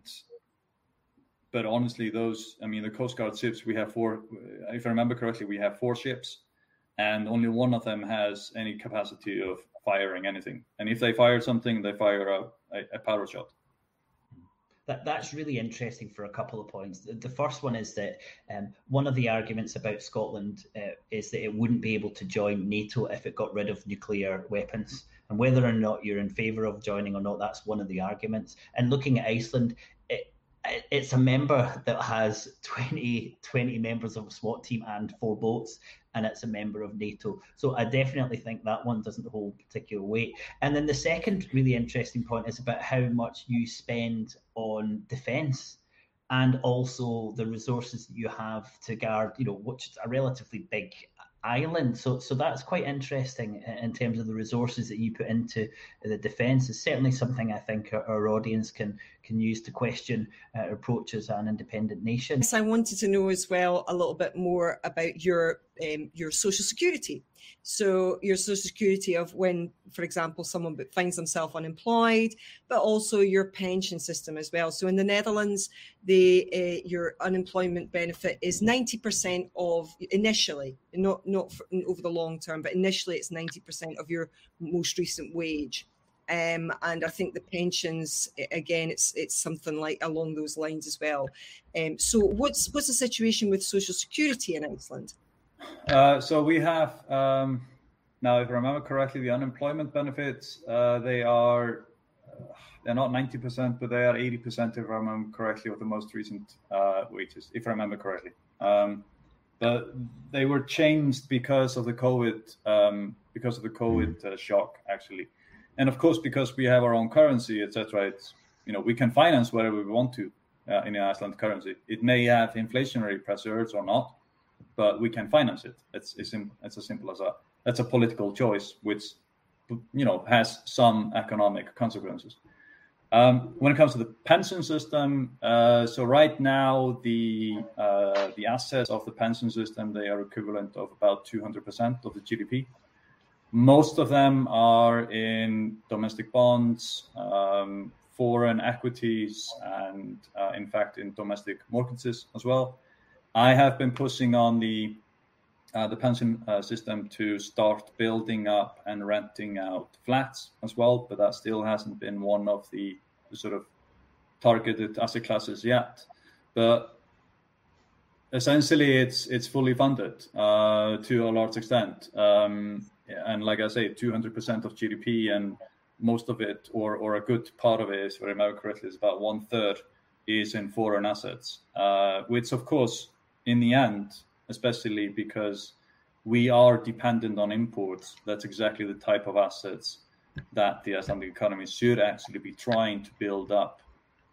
but honestly, those I mean the Coast Guard ships we have four. If I remember correctly, we have four ships, and only one of them has any capacity of firing anything. And if they fire something, they fire a, a, powder shot. That, that's really interesting for a couple of points. The first one is that um, one of the arguments about Scotland uh, is that it wouldn't be able to join NATO if it got rid of nuclear weapons. And whether or not you're in favour of joining or not, that's one of the arguments. And looking at Iceland, it, it's a member that has 20, 20 members of a SWAT team and four boats, and it's a member of NATO. So I definitely think that one doesn't hold particular weight. And then the second really interesting point is about how much you spend on defence and also the resources that you have to guard, you know, which is a relatively big island. So, so that's quite interesting in terms of the resources that you put into the defence. It's certainly something I think our, our audience can can use to question uh, approach as an independent nation. I wanted to know as well a little bit more about your um, your social security. So your social security of when, for example, someone finds themselves unemployed, but also your pension system as well. So in the Netherlands, the uh, your unemployment benefit is ninety percent of initially, not not for, over the long term, but initially it's ninety percent of your most recent wage. Um, and I think the pensions again, it's it's something like along those lines as well. Um, so what's what's the situation with social security in Iceland? Uh, so we have um, now, if I remember correctly, the unemployment benefits uh, they are uh, they're not ninety percent, but they are eighty percent if I remember correctly of the most recent uh, wages, if I remember correctly. Um, but they were changed because of the COVID um, because of the COVID uh, shock actually and of course because we have our own currency etc it's you know we can finance whatever we want to uh, in the Iceland currency. It may have inflationary pressures or not, but we can finance it. It's it's, it's as simple as that. That's a political choice, which you know has some economic consequences. Um, when it comes to the pension system, uh, so right now the uh, the assets of the pension system they are equivalent of about 200% of the GDP. Most of them are in domestic bonds, um, foreign equities, and uh, in fact in domestic mortgages as well. I have been pushing on the uh, the pension uh, system to start building up and renting out flats as well, but that still hasn't been one of the, sort of targeted asset classes yet. But essentially, it's it's fully funded uh, to a large extent, um, and like I say, 200% of GDP, and most of it, or or a good part of it, if I remember correctly, is about one third is in foreign assets, uh, which of course, in the end, especially because we are dependent on imports. That's exactly the type of assets that the Icelandic economy should actually be trying to build up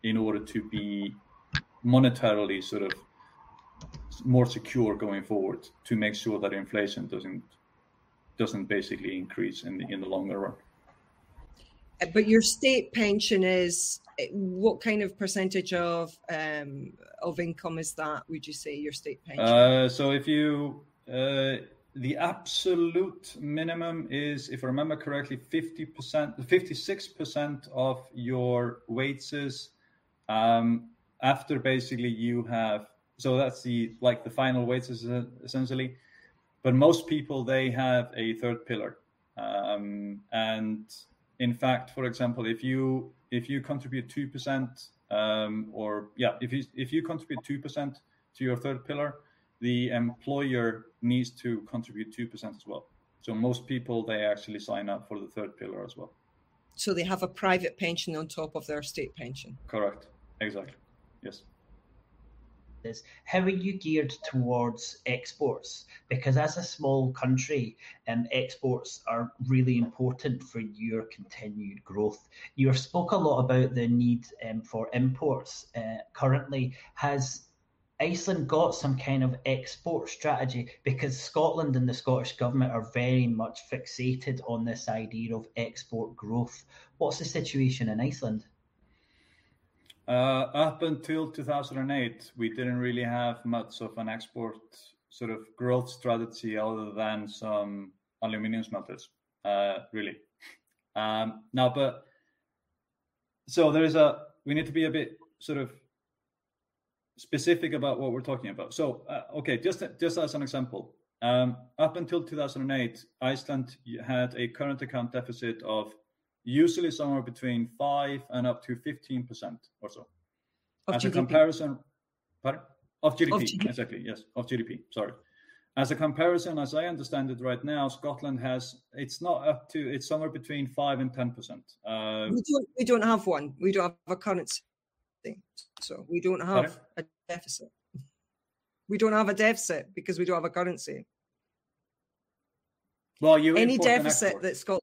in order to be monetarily sort of more secure going forward to make sure that inflation doesn't doesn't basically increase in the in the longer run. Uh, but your state pension is uh, what kind of percentage of um, of income is that? Would you say your state pension? Uh, so if you uh, the absolute minimum is, if I remember correctly, 50%, 56% of your wages um, after basically you have, so that's the, like the final wages essentially. But most people, they have a third pillar. Um, and in fact, for example, if you, if you contribute 2%, um, or yeah, if you, if you contribute 2% to your third pillar, the employer needs to contribute 2% as well. So most people, they actually sign up for the third pillar as well. So they have a private pension on top of their state pension. Correct. Exactly. Yes. Is how are you geared towards exports? Because as a small country, um, exports are really important for your continued growth. You spoke a lot about the need um, for imports. Uh, currently, has Iceland got some kind of export strategy because Scotland and the Scottish government are very much fixated on this idea of export growth. What's the situation in Iceland? Uh, up until 2008, we didn't really have much of an export sort of growth strategy other than some aluminium smelters, uh, really. Um, now, but so there is a, we need to be a bit sort of specific about what we're talking about. So, uh, okay, just just as an example, um, up until 2008, Iceland had a current account deficit of usually somewhere between five and up to 15 percent or so. Of as GDP. a comparison, pardon? Of GDP, Of GDP. exactly. Yes, of GDP. Sorry. As a comparison, as I understand it right now, Scotland has it's not up to it's somewhere between five and ten percent. Uh, We don't, we don't have one. We don't have a currency. So we don't have Pardon? a deficit. We don't have a deficit because we don't have a currency. well, you Any deficit that Scotland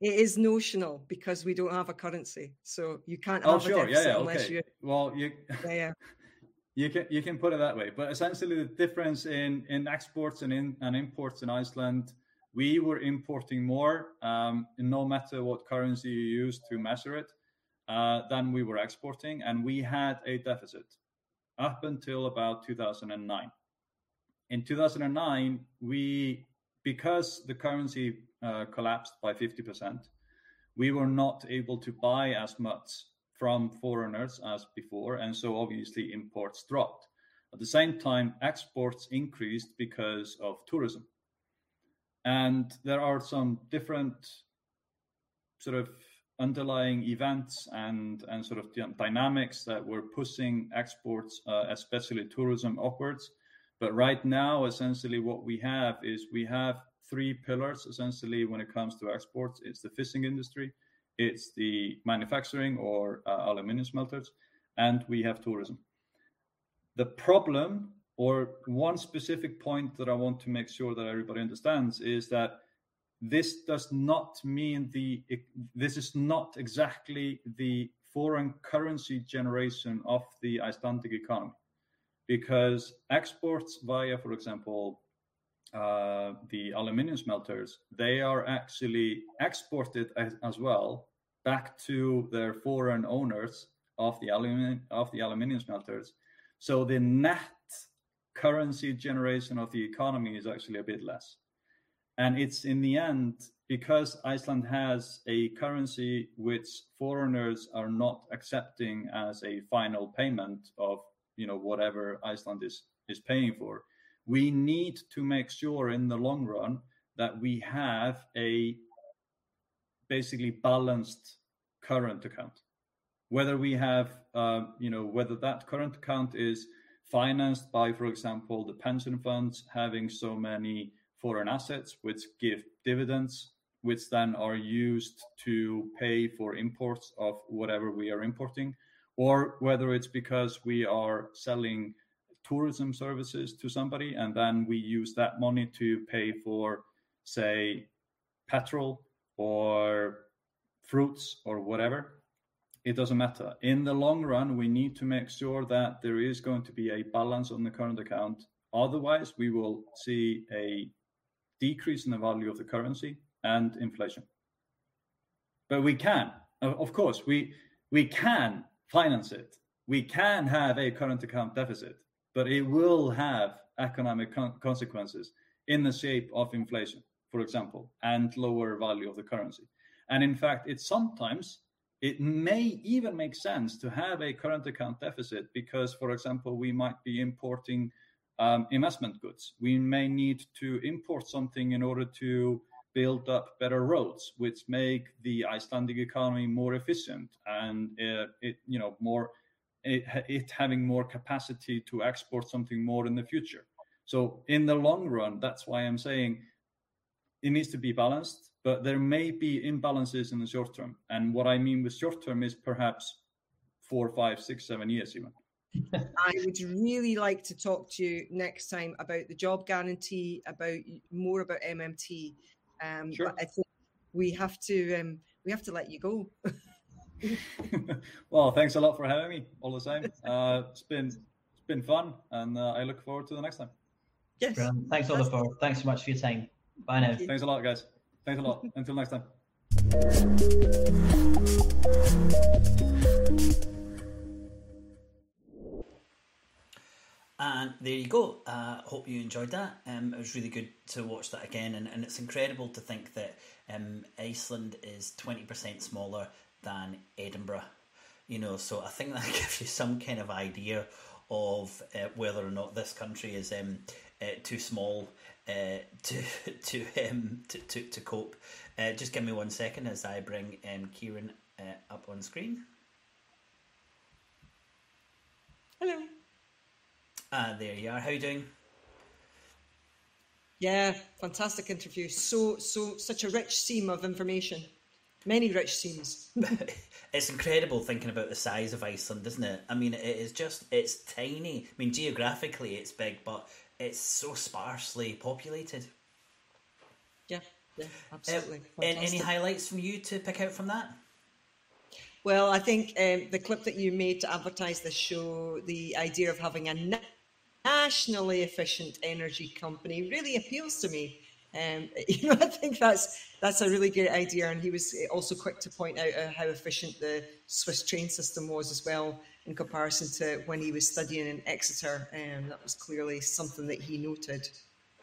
it is notional because we don't have a currency. So you can't Oh, have sure. a Yeah, deficit yeah. unless Okay. you Well, you yeah, yeah. You can you can put it that way, but essentially the difference in in exports and in and imports in Iceland, we were importing more, um, no matter what currency you use to measure it, uh, than we were exporting, and we had a deficit up until about 2009. In 2009, we because the currency collapsed by 50%, we were not able to buy as much from foreigners as before, and so obviously imports dropped. At the same time, exports increased because of tourism. And there are some different sort of underlying events and, and sort of dynamics that were pushing exports, uh, especially tourism, upwards. But right now, essentially, what we have is we have three pillars essentially when it comes to exports it's the fishing industry, it's the manufacturing or uh, aluminum smelters, and we have tourism. The problem, or one specific point that I want to make sure that everybody understands, is that this does not mean the this is not exactly the foreign currency generation of the Icelandic economy because exports via, for example, uh, the aluminium smelters, they are actually exported as, as, well back to their foreign owners of the aluminium of the aluminium smelters. So the net currency generation of the economy is actually a bit less. And it's in the end because Iceland has a currency which foreigners are not accepting as a final payment of you know whatever Iceland is is paying for. We need to make sure in the long run that we have a basically balanced current account. Whether we have, uh, you know, whether that current account is financed by, for example, the pension funds having so many foreign assets which give dividends which then are used to pay for imports of whatever we are importing, or whether it's because we are selling tourism services to somebody and then we use that money to pay for, say, petrol or fruits or whatever. It doesn't matter. In the long run, we need to make sure that there is going to be a balance on the current account. Otherwise, we will see a decrease in the value of the currency and inflation. But we can, of course, we we can finance it. We can have a current account deficit, but it will have economic con- consequences in the shape of inflation, for example, and lower value of the currency. And in fact, it sometimes it may even make sense to have a current account deficit because, for example, we might be importing um, investment goods. We may need to import something in order to build up better roads, which make the Icelandic economy more efficient and uh, it, you know, more it, it having more capacity to export something more in the future. So in the long run, that's why I'm saying it needs to be balanced, but there may be imbalances in the short term. And what I mean with short term is perhaps four, five, six, seven years even. I would really like to talk to you next time about the job guarantee, about more about MMT, um, sure. But I think we have to um, we have to let you go. well, thanks a lot for having me. All the same, uh, it's been it's been fun, and uh, I look forward to the next time. Yes. Brilliant. Thanks, Olafur. Thanks so much for your time. Bye now. Thanks a lot, guys. Thanks a lot. Until next time. And there you go. Uh, hope you enjoyed that. Um, it was really good to watch that again, and, and it's incredible to think that um, Iceland is twenty percent smaller than Edinburgh. You know, so I think that gives you some kind of idea of uh, whether or not this country is um, uh, too small uh, to to, um, to to to cope. Uh, just give me one second as I bring um, Kieran uh, up on screen. Hello. Ah, there you are. How are you doing? Yeah, fantastic interview. So, so such a rich seam of information. Many rich seams. it's incredible thinking about the size of Iceland, isn't it? I mean, it is just, it's tiny. I mean, geographically it's big, but it's so sparsely populated. Yeah, yeah, absolutely. Uh, any highlights from you to pick out from that? Well, I think um, the clip that you made to advertise the show, the idea of having a nationally efficient energy company really appeals to me. Um, you know, I think that's that's a really great idea, and he was also quick to point out uh, how efficient the Swiss train system was as well in comparison to when he was studying in Exeter. And um, that was clearly something that he noted.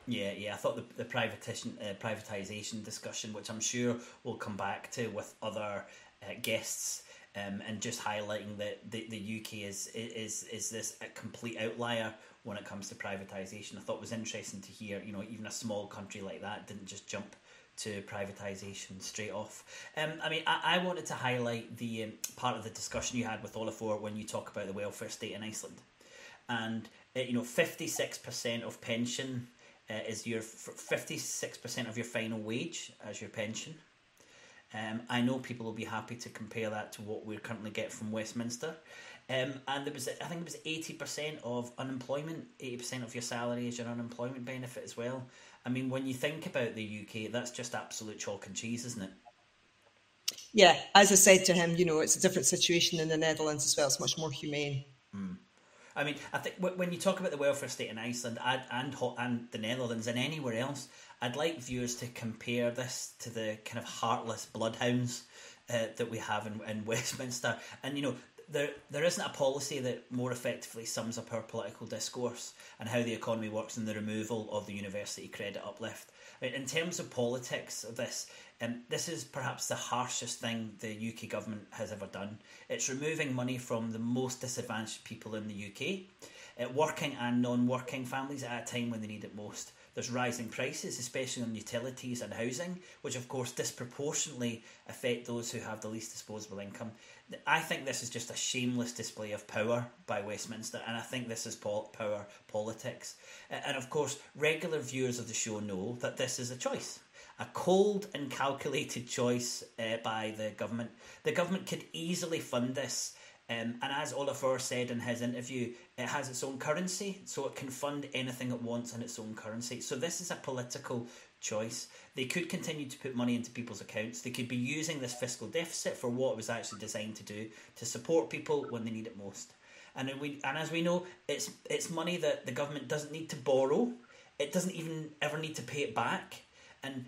Yeah, yeah. I thought the, the privatization uh, privatization discussion, which I'm sure we'll come back to with other uh, guests, um, and just highlighting that the, the UK is is is this a complete outlier when it comes to privatisation. I thought it was interesting to hear, you know, even a small country like that didn't just jump to privatisation straight off. Um, I mean, I, I wanted to highlight the um, part of the discussion you had with Olafur when you talk about the welfare state in Iceland. And, uh, you know, 56% of pension uh, is your 56% of your final wage as your pension. Um, I know people will be happy to compare that to what we currently get from Westminster. Um, and there was, I think, it was eighty percent of unemployment. Eighty percent of your salary is your unemployment benefit as well. I mean, when you think about the UK, that's just absolute chalk and cheese, isn't it? Yeah, as I said to him, you know, it's a different situation in the Netherlands as well. It's much more humane. Mm. I mean, I think when you talk about the welfare state in Iceland and and, and the Netherlands and anywhere else, I'd like viewers to compare this to the kind of heartless bloodhounds uh, that we have in, in Westminster. And you know, there there isn't a policy that more effectively sums up our political discourse and how the economy works than the removal of the Universal Credit uplift. In terms of politics of this, um, this is perhaps the harshest thing the UK government has ever done. It's removing money from the most disadvantaged people in the UK, uh, working and non-working families at a time when they need it most. There's rising prices, especially on utilities and housing, which of course disproportionately affect those who have the least disposable income. I think this is just a shameless display of power by Westminster, and I think this is power politics. And of course, regular viewers of the show know that this is a choice. A cold and calculated choice uh, by the government. The government could easily fund this um, and as Ólafur said in his interview, it has its own currency, so it can fund anything it wants in its own currency. So this is a political choice. They could continue to put money into people's accounts. They could be using this fiscal deficit for what it was actually designed to do to support people when they need it most. And we and as we know, it's it's money that the government doesn't need to borrow. It doesn't even ever need to pay it back. And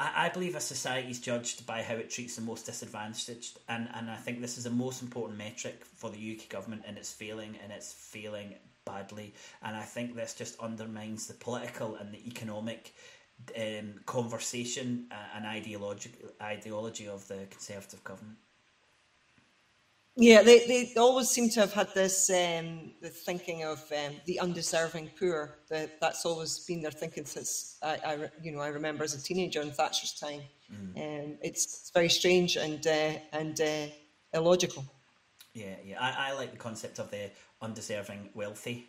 I, I believe a society is judged by how it treats the most disadvantaged, and, and I think this is the most important metric for the UK government, and it's failing, and it's failing badly. And I think this just undermines the political and the economic um, conversation and ideology ideology of the Conservative government. Yeah, they, they always seem to have had this um, the thinking of um, the undeserving poor. That that's always been their thinking since I, I you know I remember as a teenager in Thatcher's time. Mm. Um, it's, it's very strange and uh, and uh, illogical. Yeah, yeah. I, I like the concept of the undeserving wealthy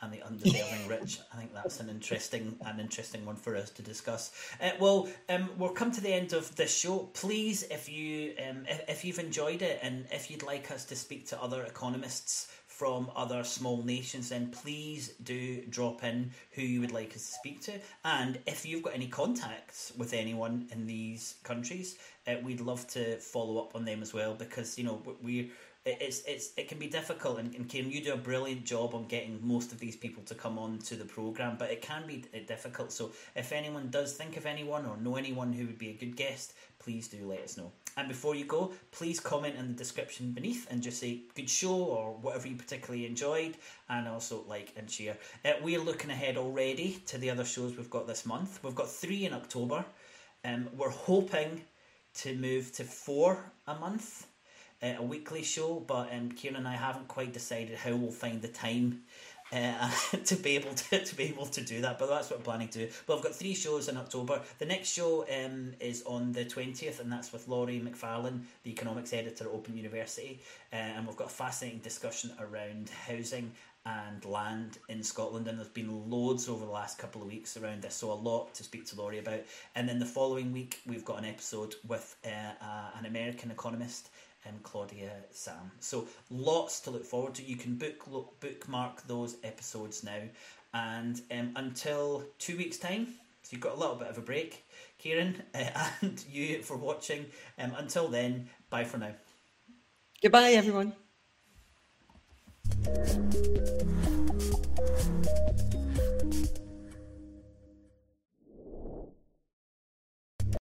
and the undeserving rich. I think that's an interesting an interesting one for us to discuss. Uh, well, um, we'll come to the end of this show. Please, if you um, if, if you've enjoyed it and if you'd like us to speak to other economists from other small nations, then please do drop in who you would like us to speak to. And if you've got any contacts with anyone in these countries, uh, we'd love to follow up on them as well because you know we're it's it's it can be difficult and, and Kieran you do a brilliant job on getting most of these people to come on to the program but it can be difficult. So if anyone does think of anyone or know anyone who would be a good guest please do let us know. And before you go please comment in the description beneath and just say good show or whatever you particularly enjoyed and also like and share. Uh, we're looking ahead already to the other shows we've got this month. We've got three in October. Um, we're hoping to move to four a month uh, a weekly show, but um, Kieran and I haven't quite decided how we'll find the time uh, to be able to, to be able to do that. But that's what I'm planning to do. But I've got three shows in October. The next show um, is on the twentieth, and that's with Laurie Macfarlane, the economics editor at Open University, uh, and we've got a fascinating discussion around housing and land in Scotland, and there's been loads over the last couple of weeks around this, so a lot to speak to Laurie about. And then the following week, we've got an episode with uh, uh, an American economist and Claudia Sahm. So lots to look forward to. You can book look, bookmark those episodes now, and um, until two weeks time. So you've got a little bit of a break, Kieran, uh, and you for watching. Um, until then, bye for now. Goodbye, everyone. Thank you.